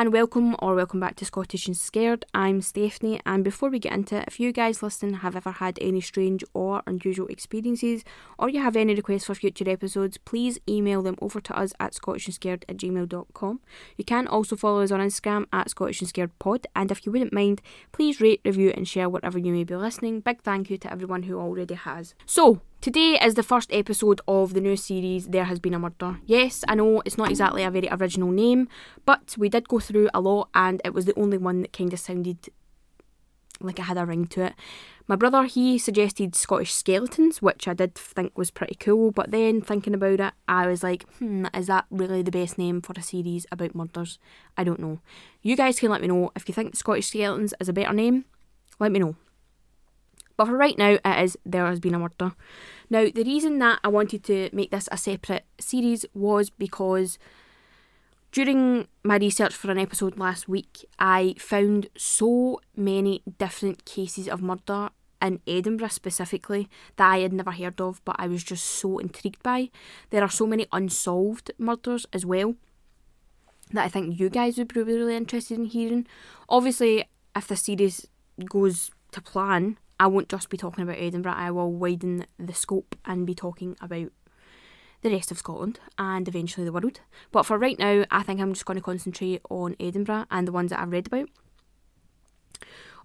and welcome or welcome back to Scottish and Scared. I'm Stephanie, and before we get into it, if you guys listening have ever had any strange or unusual experiences, or you have any requests for future episodes, please email them over to us at scottishandscared at gmail.com. You can also follow us on Instagram at Scottish and Scared Pod, and if you wouldn't mind, please rate, review, and share whatever you may be listening. Big thank you to everyone who already has. So, Today is the first episode of the new series There Has Been a Murder. Yes, I know it's not exactly a very original name, but we did go through a lot and it was the only one that kind of sounded like it had a ring to it. My brother, he suggested Scottish Skeletons, which I did think was pretty cool, but then thinking about it, I was like, hmm, is that really the best name for a series about murders? I don't know. You guys can let me know if you think Scottish Skeletons is a better name. Let me know. But for right now, it is There Has Been a Murder. Now, the reason that I wanted to make this a separate series was because during my research for an episode last week, I found so many different cases of murder in Edinburgh specifically that I had never heard of, but I was just so intrigued by. There are so many unsolved murders as well that I think you guys would be really interested in hearing. Obviously, if the series goes to plan, I won't just be talking about Edinburgh, I will widen the scope and be talking about the rest of Scotland and eventually the world. But for right now, I think I'm just going to concentrate on Edinburgh and the ones that I've read about.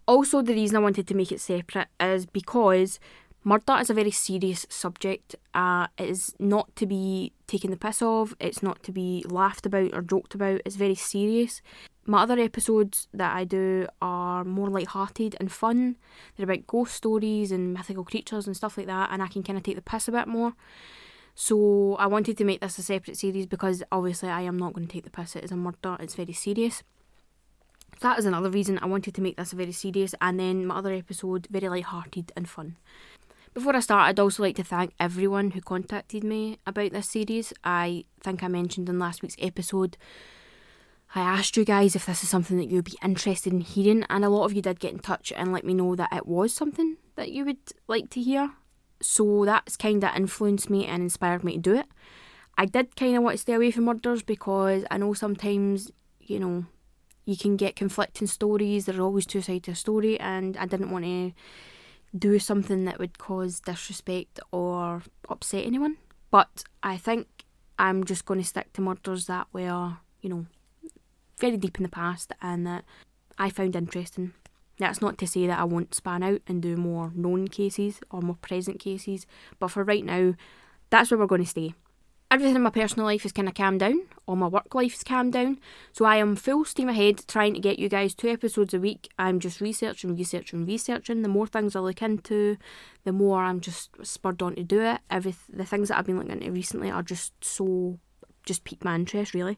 Also, the reason I wanted to make it separate is because murder is a very serious subject. Uh, it is not to be taken the piss of, it's not to be laughed about or joked about, it's very serious. My other episodes that I do are more light-hearted and fun. They're about ghost stories and mythical creatures and stuff like that, and I can kind of take the piss a bit more. So I wanted to make this a separate series because obviously I am not going to take the piss. It is a murder. It's very serious. That is another reason I wanted to make this very serious, and then my other episode very light-hearted and fun. Before I start, I'd also like to thank everyone who contacted me about this series. I think I mentioned in last week's episode I asked you guys if this is something that you'd be interested in hearing, and a lot of you did get in touch and let me know that it was something that you would like to hear. So that's kind of influenced me and inspired me to do it. I did kind of want to stay away from murders because I know sometimes, you know, you can get conflicting stories. There's always two sides to a story, and I didn't want to do something that would cause disrespect or upset anyone. But I think I'm just going to stick to murders that were, you know, very deep in the past and that I found interesting. That's not to say that I won't span out and do more known cases or more present cases, but for right now, that's where we're going to stay. Everything in my personal life is kind of calmed down, all my work life is calmed down, so I am full steam ahead trying to get you guys two episodes a week. I'm just researching, researching, researching. The more things I look into, the more I'm just spurred on to do it. Every the things that I've been looking into recently are just so just piqued my interest really.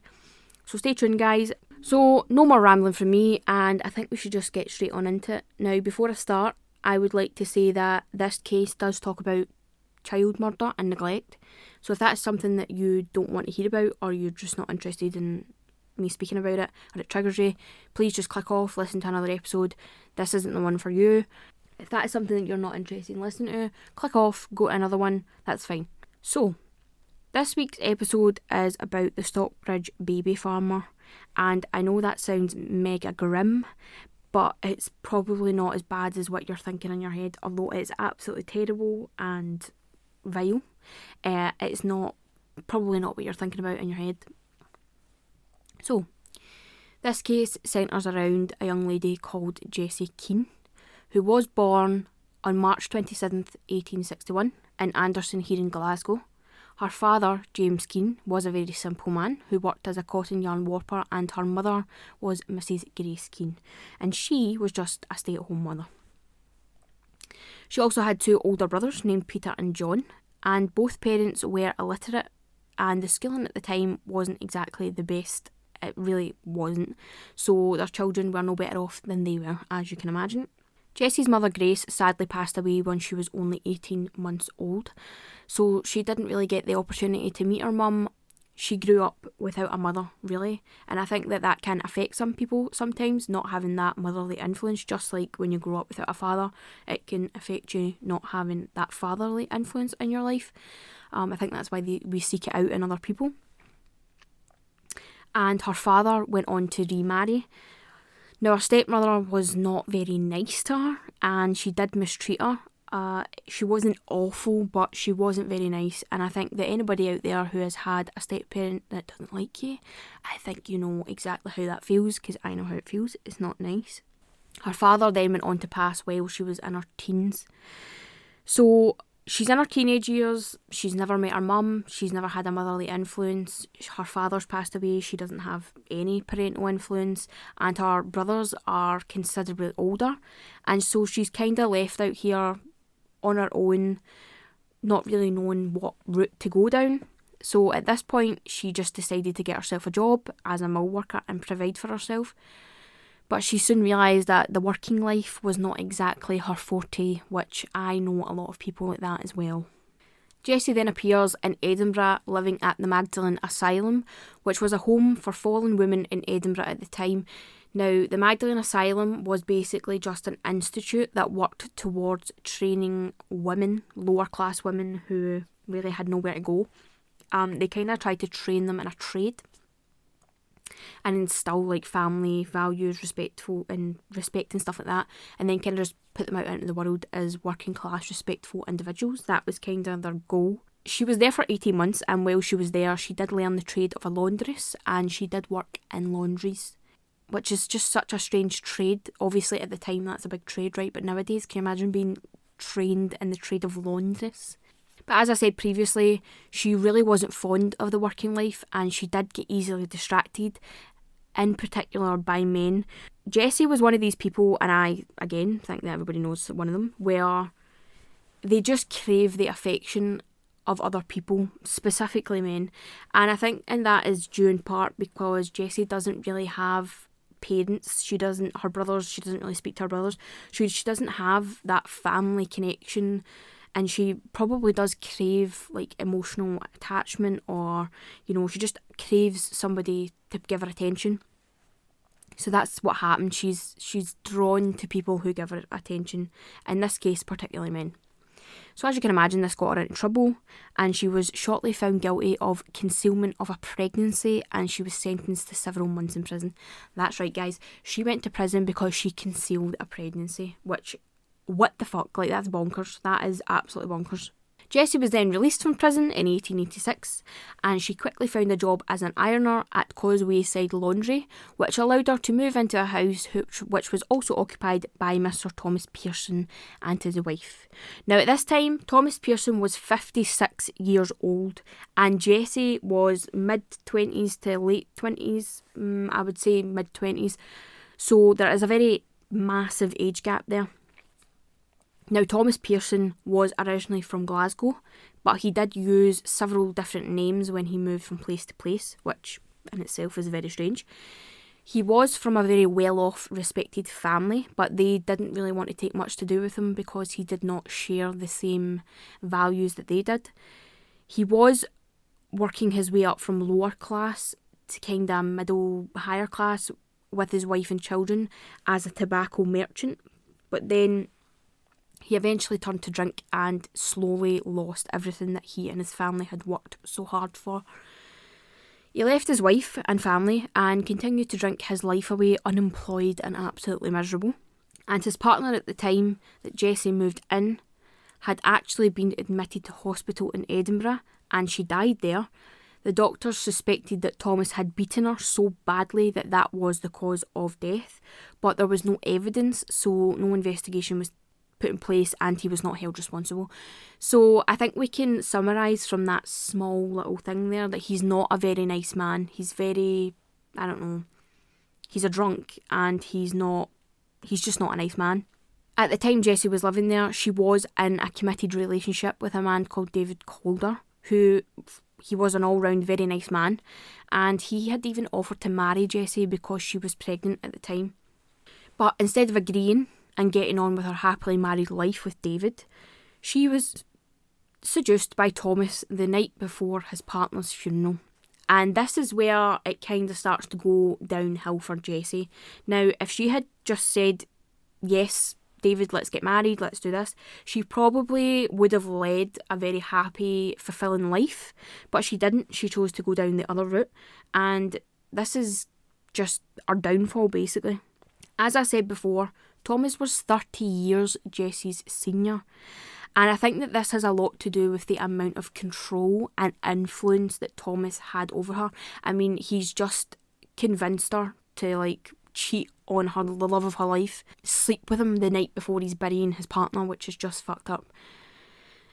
So stay tuned, guys. So, no more rambling from me, and I think we should just get straight on into it. Now, before I start, I would like to say that this case does talk about child murder and neglect. So, if that's something that you don't want to hear about, or you're just not interested in me speaking about it, or it triggers you, please just click off, listen to another episode. This isn't the one for you. If that is something that you're not interested in listening to, click off, go to another one, that's fine. So, this week's episode is about the Stockbridge baby farmer and I know that sounds mega grim, but it's probably not as bad as what you're thinking in your head, although it's absolutely terrible and vile. Uh, it's not probably not what you're thinking about in your head. So, this case centres around a young lady called Jessie Keane, who was born on March 27th, 1861, in Anderston here in Glasgow. Her father, James Keane, was a very simple man who worked as a cotton yarn warper, and her mother was Mrs. Grace Keane, and she was just a stay at home mother. She also had two older brothers named Peter and John, and both parents were illiterate, and the schooling at the time wasn't exactly the best. It really wasn't. So their children were no better off than they were, as you can imagine. Jessie's mother Grace sadly passed away when she was only 18 months old, so she didn't really get the opportunity to meet her mum. She grew up without a mother, really, and I think that that can affect some people sometimes, not having that motherly influence, just like when you grow up without a father, it can affect you not having that fatherly influence in your life. Um, I think that's why we seek it out in other people. and her father went on to remarry. Now, her stepmother was not very nice to her and she did mistreat her. Uh, she wasn't awful, but she wasn't very nice. And I think that anybody out there who has had a step parent that doesn't like you, I think you know exactly how that feels because I know how it feels. It's not nice. Her father then went on to pass while she was in her teens. So she's in her teenage years. She's never met her mum. She's never had a motherly influence. Her father's passed away. She doesn't have any parental influence. And her brothers are considerably older. And so she's kind of left out here on her own, not really knowing what route to go down. So at this point, she just decided to get herself a job as a mill worker and provide for herself. But she soon realised that the working life was not exactly her forte, which I know a lot of people like that as well. Jessie then appears in Edinburgh living at the Magdalen Asylum, which was a home for fallen women in Edinburgh at the time. Now, the Magdalen Asylum was basically just an institute that worked towards training women, lower class women who really had nowhere to go. Um, they kind of tried to train them in a trade and instill like family values, respectful and respect and stuff like that, and then kind of just put them out into the world as working class, respectful individuals. That was kind of their goal. She was there for 18 months, and while she was there, she did learn the trade of a laundress and she did work in laundries, which is just such a strange trade. Obviously, at the time, that's a big trade, right? But nowadays, can you imagine being trained in the trade of laundress? But as I said previously, she really wasn't fond of the working life and she did get easily distracted, in particular by men. Jessie was one of these people, and I, again, think that everybody knows one of them, where they just crave the affection of other people, specifically men. And I think and that is due in part because Jessie doesn't really have parents. She doesn't her brothers, she doesn't really speak to her brothers. She she doesn't have that family connection and she probably does crave like emotional attachment or you know she just craves somebody to give her attention so that's what happened she's she's drawn to people who give her attention in this case particularly men so as you can imagine this got her into trouble and she was shortly found guilty of concealment of a pregnancy and she was sentenced to several months in prison that's right guys she went to prison because she concealed a pregnancy which what the fuck? Like, that's bonkers. That is absolutely bonkers. Jessie was then released from prison in 1886 and she quickly found a job as an ironer at Causewayside Laundry, which allowed her to move into a house which, was also occupied by Mr. Thomas Pearson and his wife. Now, at this time, Thomas Pearson was 56 years old and Jessie was mid 20s to late 20s, um, I would say mid 20s. So there is a very massive age gap there. Now, Thomas Pearson was originally from Glasgow, but he did use several different names when he moved from place to place, which in itself is very strange. He was from a very well off, respected family, but they didn't really want to take much to do with him because he did not share the same values that they did. He was working his way up from lower class to kind of middle higher class with his wife and children as a tobacco merchant, but then he eventually turned to drink and slowly lost everything that he and his family had worked so hard for. He left his wife and family and continued to drink his life away unemployed and absolutely miserable. And his partner at the time that Jessie moved in had actually been admitted to hospital in Edinburgh and she died there. The doctors suspected that Thomas had beaten her so badly that that was the cause of death, but there was no evidence, so no investigation was put in place and he was not held responsible. So I think we can summarise from that small little thing there that he's not a very nice man. He's very, I don't know, he's a drunk and he's not, he's just not a nice man. At the time Jessie was living there, she was in a committed relationship with a man called David Calder, who he was an all round very nice man, and he had even offered to marry Jessie because she was pregnant at the time. But instead of agreeing, and getting on with her happily married life with David, she was seduced by Thomas the night before his partner's funeral. And this is where it kind of starts to go downhill for Jessie. Now, if she had just said, Yes, David, let's get married, let's do this, she probably would have led a very happy, fulfilling life. But she didn't. She chose to go down the other route. And this is just our downfall, basically. As I said before, Thomas was 30 years Jessie's senior. And I think that this has a lot to do with the amount of control and influence that Thomas had over her. I mean, he's just convinced her to like cheat on her, the love of her life, sleep with him the night before he's burying his partner, which is just fucked up.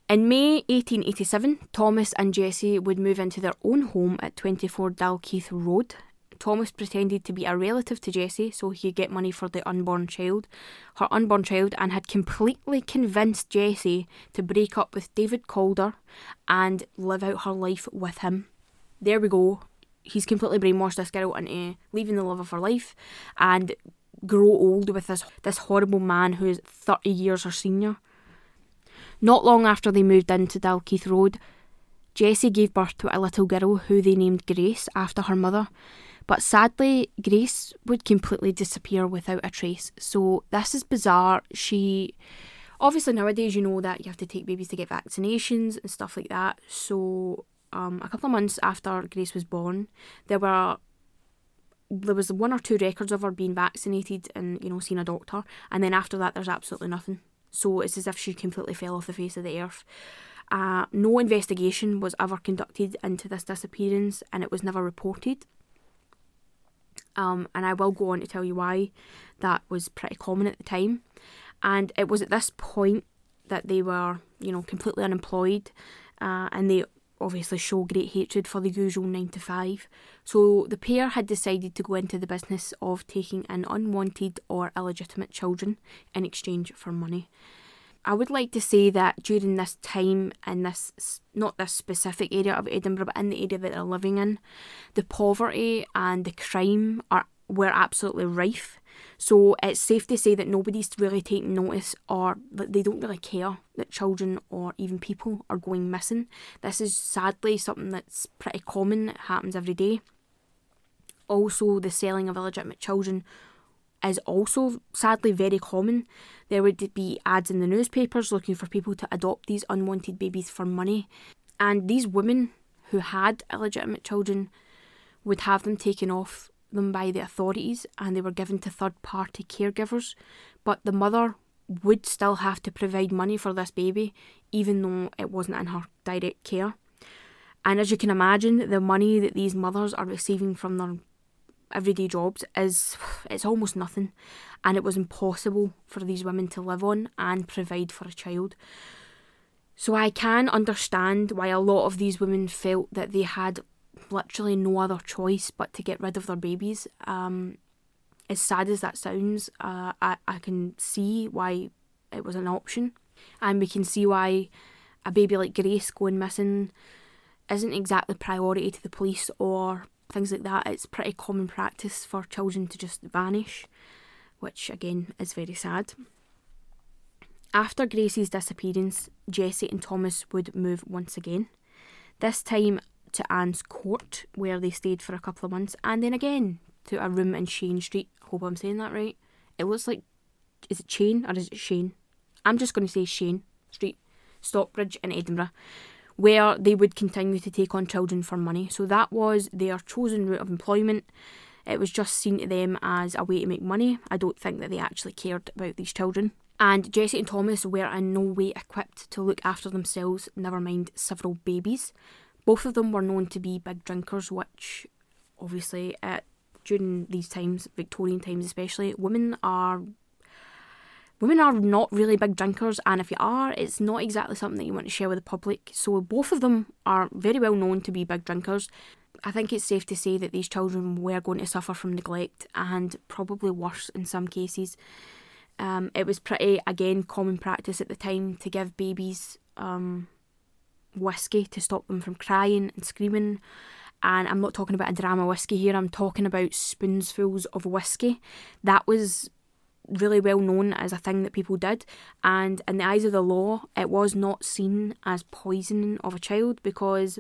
In May 1887, Thomas and Jessie would move into their own home at 24 Dalkeith Road. Thomas pretended to be a relative to Jessie so he could get money for the unborn child, her unborn child, and had completely convinced Jessie to break up with David Calder and live out her life with him. There we go. He's completely brainwashed this girl into leaving the love of her life and grow old with this this horrible man who is 30 years her senior. Not long after they moved into Dalkeith Road, Jessie gave birth to a little girl who they named Grace after her mother. But sadly, Grace would completely disappear without a trace. So this is bizarre. She obviously nowadays you know that you have to take babies to get vaccinations and stuff like that. So um, a couple of months after Grace was born, there were there was one or two records of her being vaccinated and you know seeing a doctor, and then after that, there's absolutely nothing. So it's as if she completely fell off the face of the earth. Uh, no investigation was ever conducted into this disappearance and it was never reported. Um, and I will go on to tell you why that was pretty common at the time. And it was at this point that they were, you know, completely unemployed uh, and they obviously show great hatred for the usual 9 to 5. So the pair had decided to go into the business of taking in unwanted or illegitimate children in exchange for money. I would like to say that during this time in this, not this specific area of Edinburgh, but in the area that they're living in, the poverty and the crime are were absolutely rife. So it's safe to say that nobody's really taking notice or that they don't really care that children or even people are going missing. This is sadly something that's pretty common, it happens every day. Also, the selling of illegitimate children is also sadly very common. There would be ads in the newspapers looking for people to adopt these unwanted babies for money. And these women who had illegitimate children would have them taken off them by the authorities and they were given to third party caregivers, but the mother would still have to provide money for this baby, even though it wasn't in her direct care. And as you can imagine, the money that these mothers are receiving from their everyday jobs is it's almost nothing, and it was impossible for these women to live on and provide for a child. So I can understand why a lot of these women felt that they had literally no other choice but to get rid of their babies. Um, as sad as that sounds, uh, I, I can see why it was an option. And we can see why a baby like Grace going missing isn't exactly priority to the police or things like that. It's pretty common practice for children to just vanish, which again is very sad. After Gracie's disappearance, Jessie and Thomas would move once again. This time to Anne's Court, where they stayed for a couple of months, and then again to a room in Shane Street. Hope I'm saying that right. It looks like is it Shane or is it Shane? I'm just going to say Shane Street, Stockbridge in Edinburgh, where they would continue to take on children for money. So that was their chosen route of employment. It was just seen to them as a way to make money. I don't think that they actually cared about these children. And Jessie and Thomas were in no way equipped to look after themselves, never mind several babies. Both of them were known to be big drinkers, which obviously at during these times, Victorian times especially, women are women are not really big drinkers, and if you are, it's not exactly something that you want to share with the public. So both of them are very well known to be big drinkers. I think it's safe to say that these children were going to suffer from neglect and probably worse in some cases. Um, it was pretty, again, common practice at the time to give babies um, whiskey to stop them from crying and screaming. And I'm not talking about a drama whiskey here, I'm talking about spoonsfuls of whiskey. That was really well known as a thing that people did, and in the eyes of the law, it was not seen as poisoning of a child because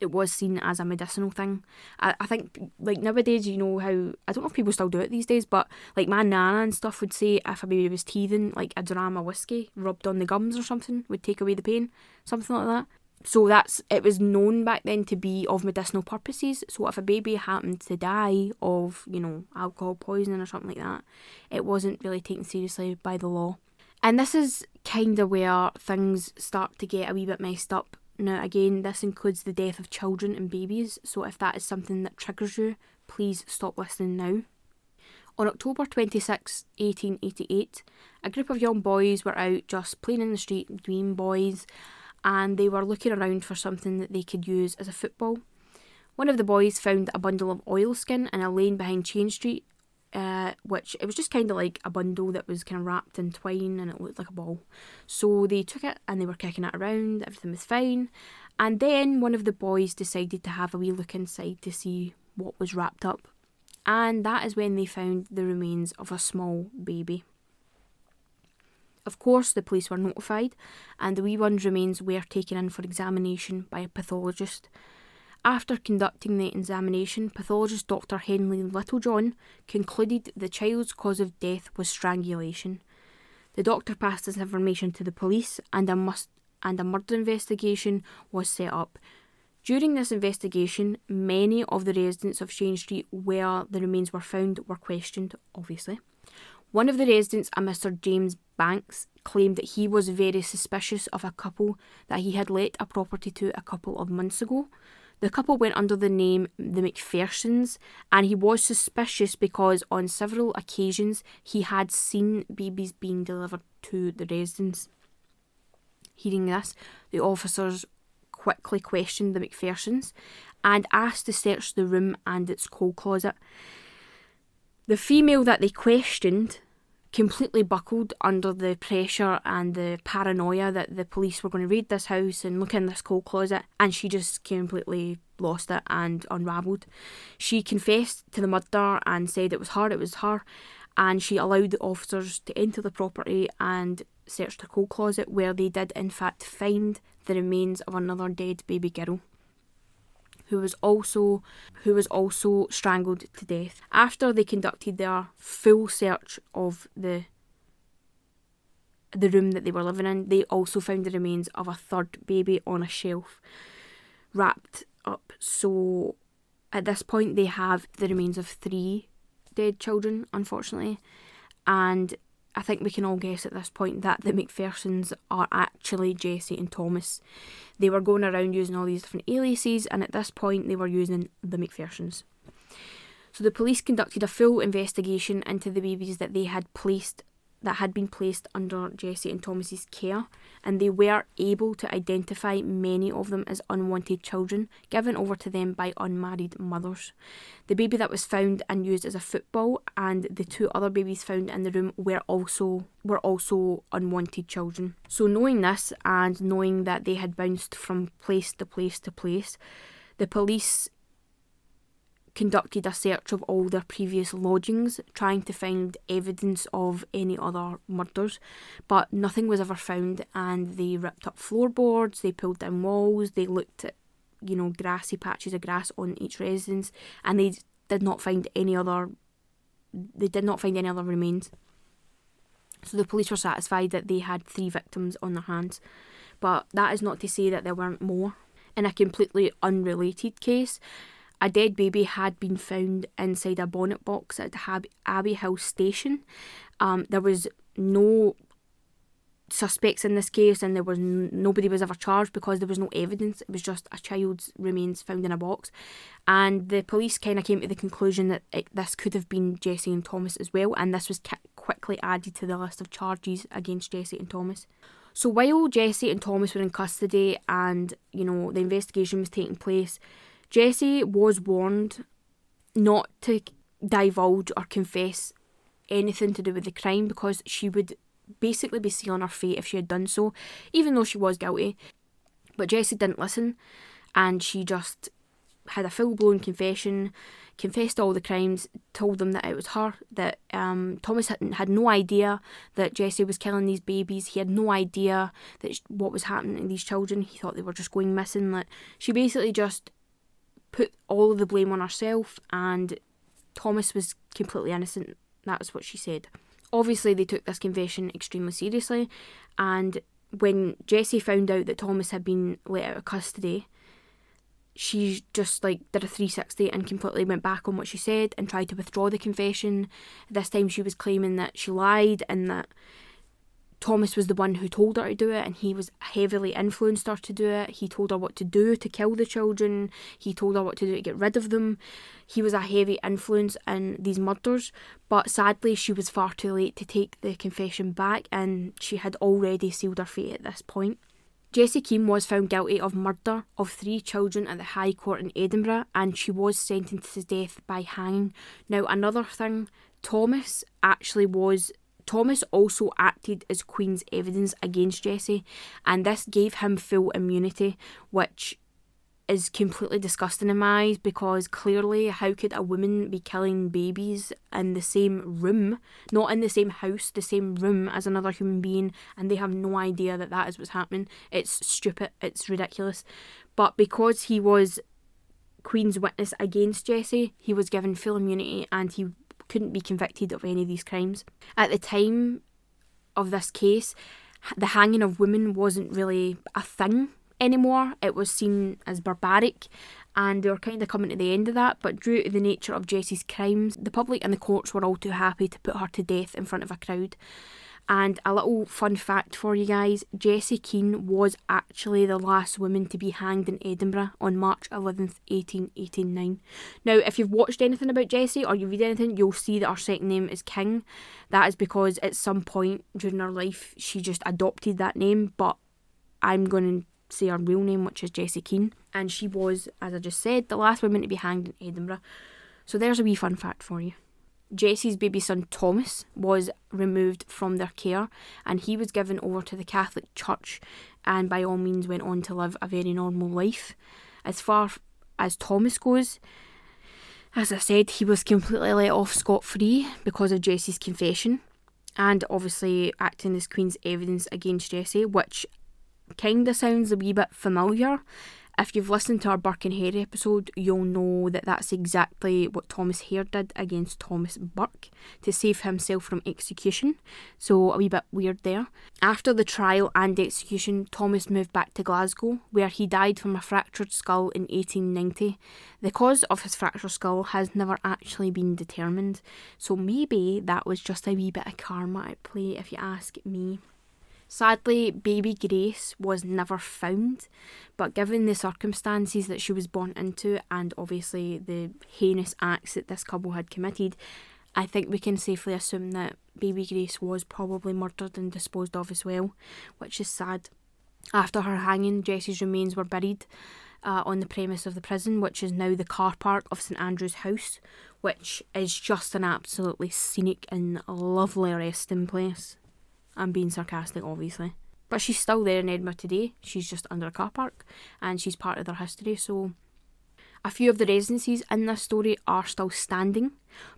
it was seen as a medicinal thing. I, I think like nowadays, you know how I don't know if people still do it these days, but like my nana and stuff would say if a baby was teething, like a dram of whiskey rubbed on the gums or something would take away the pain, something like that. So that's it was known back then to be of medicinal purposes. So if a baby happened to die of, you know, alcohol poisoning or something like that, it wasn't really taken seriously by the law. And this is kind of where things start to get a wee bit messed up. Now, again, this includes the death of children and babies, so if that is something that triggers you, please stop listening now. On October 26, 1888, a group of young boys were out just playing in the street, being boys, and they were looking around for something that they could use as a football. One of the boys found a bundle of oilskin in a lane behind Cheyne Street, uh, which it was just kind of like a bundle that was kind of wrapped in twine and it looked like a ball. So they took it and they were kicking it around, everything was fine. And then one of the boys decided to have a wee look inside to see what was wrapped up. And that is when they found the remains of a small baby. Of course, the police were notified, and the wee one's remains were taken in for examination by a pathologist. After conducting the examination, pathologist Dr. Henry Littlejohn concluded the child's cause of death was strangulation. The doctor passed this information to the police, and a, must, and a murder investigation was set up. During this investigation, many of the residents of Cheyne Street where the remains were found were questioned, obviously. One of the residents, a Mr. James Banks, claimed that he was very suspicious of a couple that he had let a property to a couple of months ago. The couple went under the name the McPhersons, and he was suspicious because on several occasions he had seen babies being delivered to the residents. Hearing this, the officers quickly questioned the McPhersons and asked to search the room and its coal closet. The female that they questioned completely buckled under the pressure and the paranoia that the police were going to raid this house and look in this coal closet, and she just completely lost it and unravelled. She confessed to the murder and said it was her, it was her, and she allowed the officers to enter the property and search the coal closet, where they did in fact find the remains of another dead baby girl who was also who was also strangled to death. After they conducted their full search of the the room that they were living in, they also found the remains of a third baby on a shelf, wrapped up. So at this point, they have the remains of three dead children, unfortunately, and I think we can all guess at this point that the McPhersons are actually Jessie and Thomas. They were going around using all these different aliases, and at this point, they were using the McPhersons. So the police conducted a full investigation into the babies that they had placed that had been placed under Jessie and Thomas's care, and they were able to identify many of them as unwanted children given over to them by unmarried mothers. The baby that was found and used as a football and the two other babies found in the room were also were also unwanted children. So knowing this and knowing that they had bounced from place to place to place, the police conducted a search of all their previous lodgings, trying to find evidence of any other murders, but nothing was ever found. And they ripped up floorboards, they pulled down walls, they looked at, you know, grassy patches of grass on each residence, and they did not find any other. They did not find any other remains. So the police were satisfied that they had three victims on their hands, but that is not to say that there weren't more. In a completely unrelated case, a dead baby had been found inside a bonnet box at Abbeyhill Station. Um, there was no suspects in this case, and there was n- nobody was ever charged because there was no evidence. It was just a child's remains found in a box, and the police kind of came to the conclusion that it, this could have been Jessie and Thomas as well, and this was quickly added to the list of charges against Jessie and Thomas. So while Jessie and Thomas were in custody, and you know the investigation was taking place, Jessie was warned not to divulge or confess anything to do with the crime because she would basically be sealing her fate if she had done so, even though she was guilty. But Jessie didn't listen and she just had a full blown confession, confessed all the crimes, told them that it was her, that um, Thomas had, had no idea that Jessie was killing these babies. He had no idea that what was happening to these children. He thought they were just going missing. That she basically just put all of the blame on herself, and Thomas was completely innocent. That was what she said. Obviously, they took this confession extremely seriously, and when Jessie found out that Thomas had been let out of custody, she just like did a 360 and completely went back on what she said and tried to withdraw the confession. This time she was claiming that she lied and that Thomas was the one who told her to do it and he was heavily influenced her to do it. He told her what to do to kill the children. He told her what to do to get rid of them. He was a heavy influence in these murders, but sadly she was far too late to take the confession back and she had already sealed her fate at this point. Jessie Keane was found guilty of murder of three children at the High Court in Edinburgh and she was sentenced to death by hanging. Now, another thing, Thomas actually was. Thomas also acted as Queen's evidence against Jessie, and this gave him full immunity, which is completely disgusting in my eyes because clearly, how could a woman be killing babies in the same room, not in the same house, the same room as another human being, and they have no idea that that is what's happening? It's stupid, it's ridiculous. But because he was Queen's witness against Jessie, he was given full immunity and he couldn't be convicted of any of these crimes. At the time of this case, the hanging of women wasn't really a thing anymore. It was seen as barbaric, and they were kind of coming to the end of that. But due to the nature of Jessie's crimes, the public and the courts were all too happy to put her to death in front of a crowd. And a little fun fact for you guys Jessie Keane was actually the last woman to be hanged in Edinburgh on March 11th, 1889. Now, if you've watched anything about Jessie or you read anything, you'll see that her second name is King. That is because at some point during her life she just adopted that name, but I'm going to say her real name, which is Jessie Keane, and she was, as I just said, the last woman to be hanged in Edinburgh. So there's a wee fun fact for you. Jessie's baby son Thomas was removed from their care and he was given over to the Catholic Church and by all means went on to live a very normal life. As far as Thomas goes, as I said, he was completely let off scot free because of Jessie's confession and obviously acting as Queen's evidence against Jessie, which kinda sounds a wee bit familiar. If you've listened to our Burke and Hare episode, you'll know that that's exactly what Thomas Hare did against Thomas Burke to save himself from execution. So, a wee bit weird there. After the trial and execution, Thomas moved back to Glasgow, where he died from a fractured skull in 1890. The cause of his fractured skull has never actually been determined, so maybe that was just a wee bit of karma at play, if you ask me. Sadly, baby Grace was never found, but given the circumstances that she was born into and obviously the heinous acts that this couple had committed, I think we can safely assume that baby Grace was probably murdered and disposed of as well, which is sad. After her hanging, Jessie's remains were buried uh, on the premise of the prison, which is now the car park of St Andrew's House, which is just an absolutely scenic and lovely resting place. I'm being sarcastic, obviously. But she's still there in Edinburgh today. She's just under a car park and she's part of their history. So, a few of the residences in this story are still standing,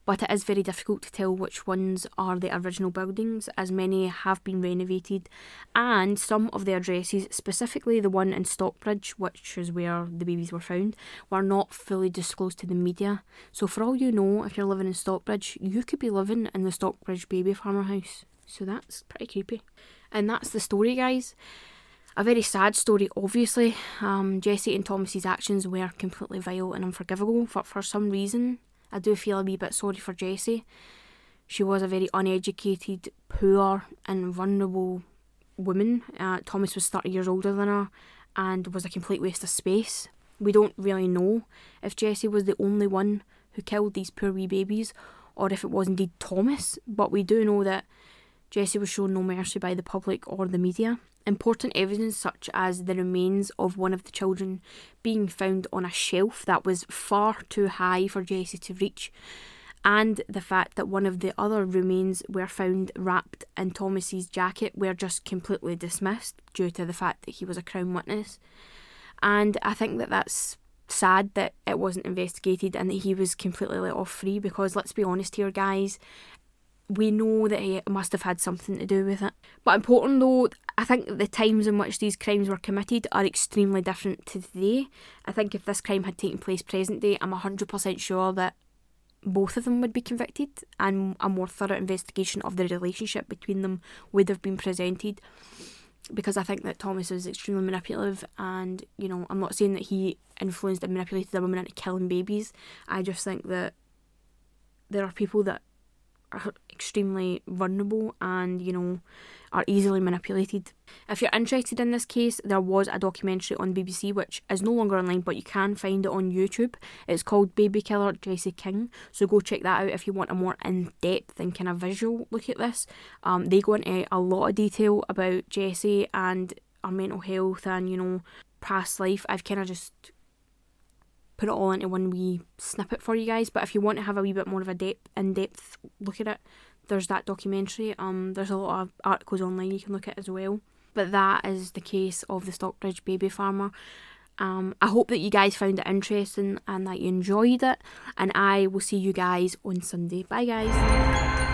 but it is very difficult to tell which ones are the original buildings, as many have been renovated, and some of the addresses, specifically the one in Stockbridge, which is where the babies were found, were not fully disclosed to the media. So, for all you know, if you're living in Stockbridge, you could be living in the Stockbridge baby farmer house. So that's pretty creepy. And that's the story, guys. A very sad story, obviously. Um, Jessie and Thomas's actions were completely vile and unforgivable, but for some reason, I do feel a wee bit sorry for Jessie. She was a very uneducated, poor, and vulnerable woman. Uh, Thomas was 30 years older than her and was a complete waste of space. We don't really know if Jessie was the only one who killed these poor wee babies or if it was indeed Thomas, but we do know that Jessie was shown no mercy by the public or the media. Important evidence, such as the remains of one of the children being found on a shelf that was far too high for Jessie to reach, and the fact that one of the other remains were found wrapped in Thomas's jacket, were just completely dismissed due to the fact that he was a Crown witness. And I think that that's sad that it wasn't investigated and that he was completely let off free because let's be honest here guys we know that he must have had something to do with it. But important though, I think the times in which these crimes were committed are extremely different to today. I think if this crime had taken place present day, I'm 100% sure that both of them would be convicted and a more thorough investigation of the relationship between them would have been presented. because I think that Thomas is extremely manipulative, and you know, I'm not saying that he influenced and manipulated a woman into killing babies. I just think that there are people that are extremely vulnerable and you know are easily manipulated. If you're interested in this case, there was a documentary on BBC which is no longer online, but you can find it on YouTube. It's called Baby Killer Jessie King, so go check that out if you want a more in depth and kind of visual look at this. Um, they go into a lot of detail about Jessie and our mental health and you know past life. I've kind of just put it all into one wee snippet for you guys. But if you want to have a wee bit more of a depth in depth look at it, there's that documentary. Um, there's a lot of articles online you can look at as well. But that is the case of the Stockbridge baby farmer. Um, I hope that you guys found it interesting and that you enjoyed it. And I will see you guys on Sunday. Bye, guys.